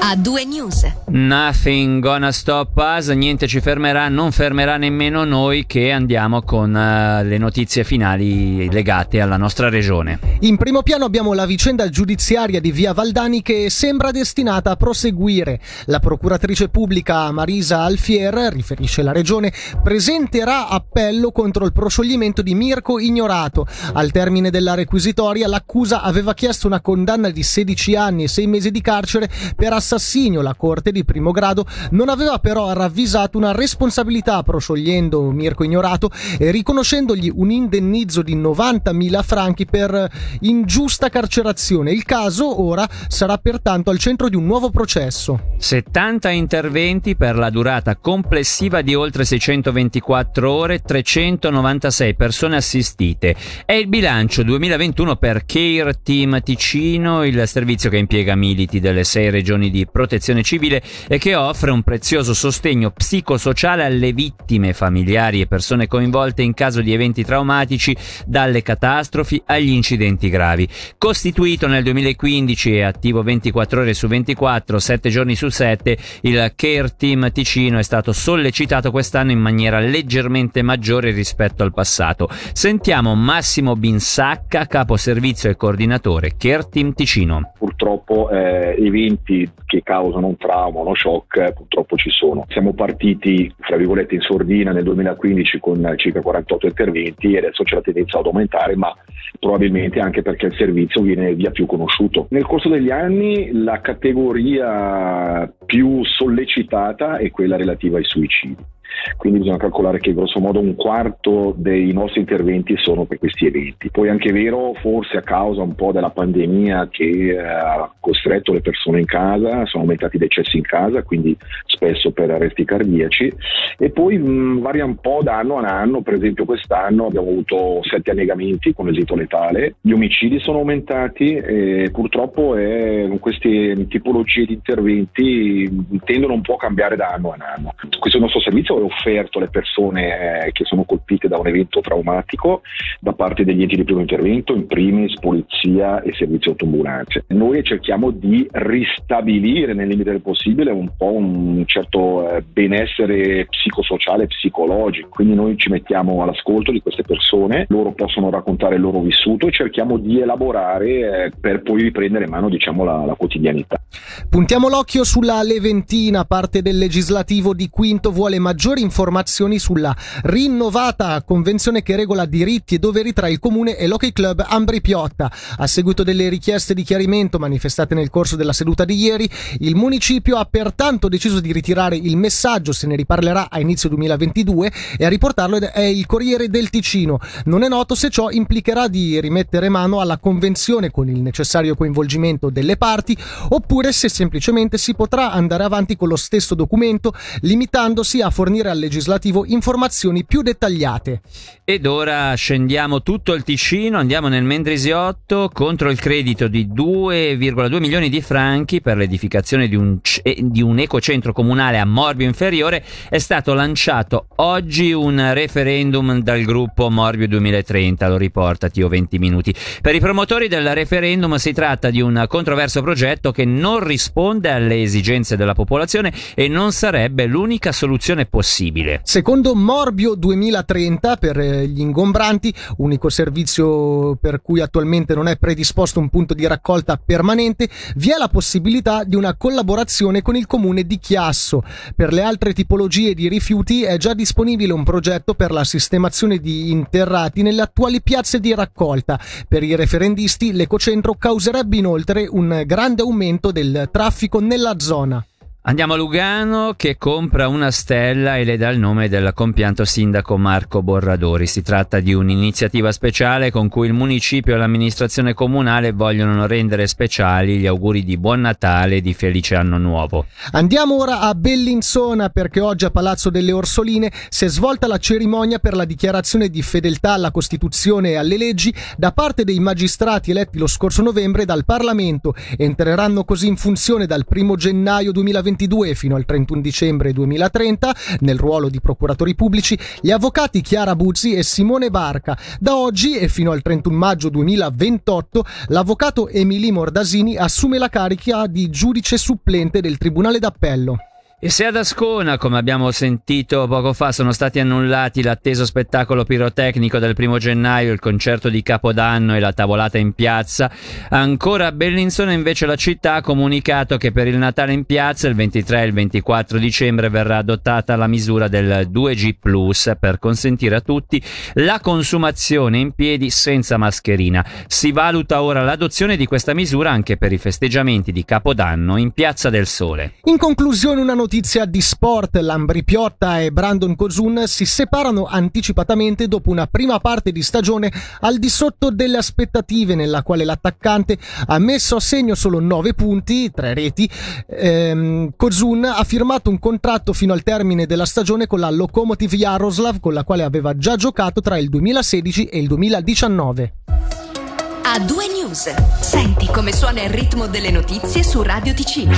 a due news. Nothing gonna stop us, niente ci fermerà, non fermerà nemmeno noi che andiamo con uh, le notizie finali legate alla nostra regione. In primo piano abbiamo la vicenda giudiziaria di Via Valdani che sembra destinata a proseguire. La procuratrice pubblica Marisa Alfier, riferisce la regione, presenterà appello contro il proscioglimento di Mirko Ignorato. Al termine della requisitoria l'accusa aveva chiesto una condanna di 16 anni e 6 mesi di carcere per assassinio assassinio. La Corte di primo grado non aveva però ravvisato una responsabilità prosciogliendo Mirko Ignorato e riconoscendogli un indennizzo di 90.000 franchi per ingiusta carcerazione. Il caso ora sarà pertanto al centro di un nuovo processo. 70 interventi per la durata complessiva di oltre 624 ore, 396 persone assistite. È il bilancio 2021 per Care Team Ticino, il servizio che impiega militi delle sei regioni di protezione civile e che offre un prezioso sostegno psicosociale alle vittime, familiari e persone coinvolte in caso di eventi traumatici, dalle catastrofi agli incidenti gravi. Costituito nel 2015 e attivo 24 ore su 24, 7 giorni su 7, il Care Team Ticino è stato sollecitato quest'anno in maniera leggermente maggiore rispetto al passato. Sentiamo Massimo Binsacca, capo servizio e coordinatore Care Team Ticino. Purtroppo eh, eventi che causano un trauma, uno shock, purtroppo ci sono. Siamo partiti, fra virgolette, in sordina nel 2015 con circa 48 interventi e adesso c'è la tendenza ad aumentare, ma probabilmente anche perché il servizio viene via più conosciuto. Nel corso degli anni la categoria più sollecitata è quella relativa ai suicidi quindi bisogna calcolare che grosso modo un quarto dei nostri interventi sono per questi eventi. Poi è anche vero, forse a causa un po' della pandemia che eh, ha costretto le persone in casa, sono aumentati i decessi in casa, quindi spesso per arresti cardiaci e poi mh, varia un po' da anno a anno, per esempio quest'anno abbiamo avuto sette annegamenti con esito letale, gli omicidi sono aumentati e purtroppo è, queste tipologie di interventi tendono un po' a cambiare da anno a anno. Questo nostro servizio è offerto alle persone eh, che sono colpite da un evento traumatico da parte degli enti di primo intervento, in primis polizia e servizio autoambulanze. Noi cerchiamo di ristabilire nel limite del possibile un po' un certo eh, benessere psicosociale e psicologico, quindi noi ci mettiamo all'ascolto di queste persone, loro possono raccontare il loro vissuto e cerchiamo di elaborare eh, per poi riprendere in mano diciamo, la, la quotidianità. Puntiamo l'occhio sulla Leventina, parte del legislativo di Quinto vuole maggiori maggiori informazioni sulla rinnovata convenzione che regola diritti e doveri tra il comune e l'Hockey Club Ambri Piotta. A seguito delle richieste di chiarimento manifestate nel corso della seduta di ieri, il municipio ha pertanto deciso di ritirare il messaggio, se ne riparlerà a inizio 2022 e a riportarlo è il Corriere del Ticino. Non è noto se ciò implicherà di rimettere mano alla convenzione con il necessario coinvolgimento delle parti oppure se semplicemente si potrà andare avanti con lo stesso documento limitandosi a fornire fornire al legislativo informazioni più dettagliate. Ed ora scendiamo tutto il Ticino, andiamo nel Mendrisiotto contro il credito di 2,2 milioni di franchi per l'edificazione di un, di un ecocentro comunale a Morbio Inferiore. È stato lanciato oggi un referendum dal gruppo Morbio 2030, lo riporta Tio 20 minuti. Per i promotori del referendum si tratta di un controverso progetto che non risponde alle esigenze della popolazione e non sarebbe l'unica soluzione possibile possibile. Secondo Morbio 2030 per eh, gli ingombranti, unico servizio per cui attualmente non è predisposto un punto di raccolta permanente, vi è la possibilità di una collaborazione con il comune di Chiasso. Per le altre tipologie di rifiuti è già disponibile un progetto per la sistemazione di interrati nelle attuali piazze di raccolta. Per i referendisti l'ecocentro causerebbe inoltre un grande aumento del traffico nella zona. Andiamo a Lugano che compra una stella e le dà il nome del compianto sindaco Marco Borradori. Si tratta di un'iniziativa speciale con cui il municipio e l'amministrazione comunale vogliono rendere speciali gli auguri di buon Natale e di felice anno nuovo. Andiamo ora a Bellinzona perché oggi a Palazzo delle Orsoline si è svolta la cerimonia per la dichiarazione di fedeltà alla Costituzione e alle leggi da parte dei magistrati eletti lo scorso novembre dal Parlamento. Entreranno così in funzione dal 1 gennaio 2021 2022 fino al 31 dicembre 2030 nel ruolo di procuratori pubblici gli avvocati Chiara Buzzi e Simone Barca. Da oggi e fino al 31 maggio 2028 l'avvocato Emily Mordasini assume la carica di giudice supplente del Tribunale d'Appello. E se ad Ascona, come abbiamo sentito poco fa, sono stati annullati l'atteso spettacolo pirotecnico del primo gennaio, il concerto di Capodanno e la tavolata in piazza, ancora a Bellinzona invece la città ha comunicato che per il Natale in piazza il 23 e il 24 dicembre verrà adottata la misura del 2G per consentire a tutti la consumazione in piedi senza mascherina. Si valuta ora l'adozione di questa misura anche per i festeggiamenti di Capodanno in Piazza del Sole. In conclusione una notizia di sport, Lambri Piotta e Brandon Kozun si separano anticipatamente dopo una prima parte di stagione al di sotto delle aspettative nella quale l'attaccante ha messo a segno solo 9 punti, 3 reti. Ehm, Kozun ha firmato un contratto fino al termine della stagione con la Lokomotiv Yaroslav con la quale aveva già giocato tra il 2016 e il 2019. A due news. Senti come suona il ritmo delle notizie su Radio Ticino.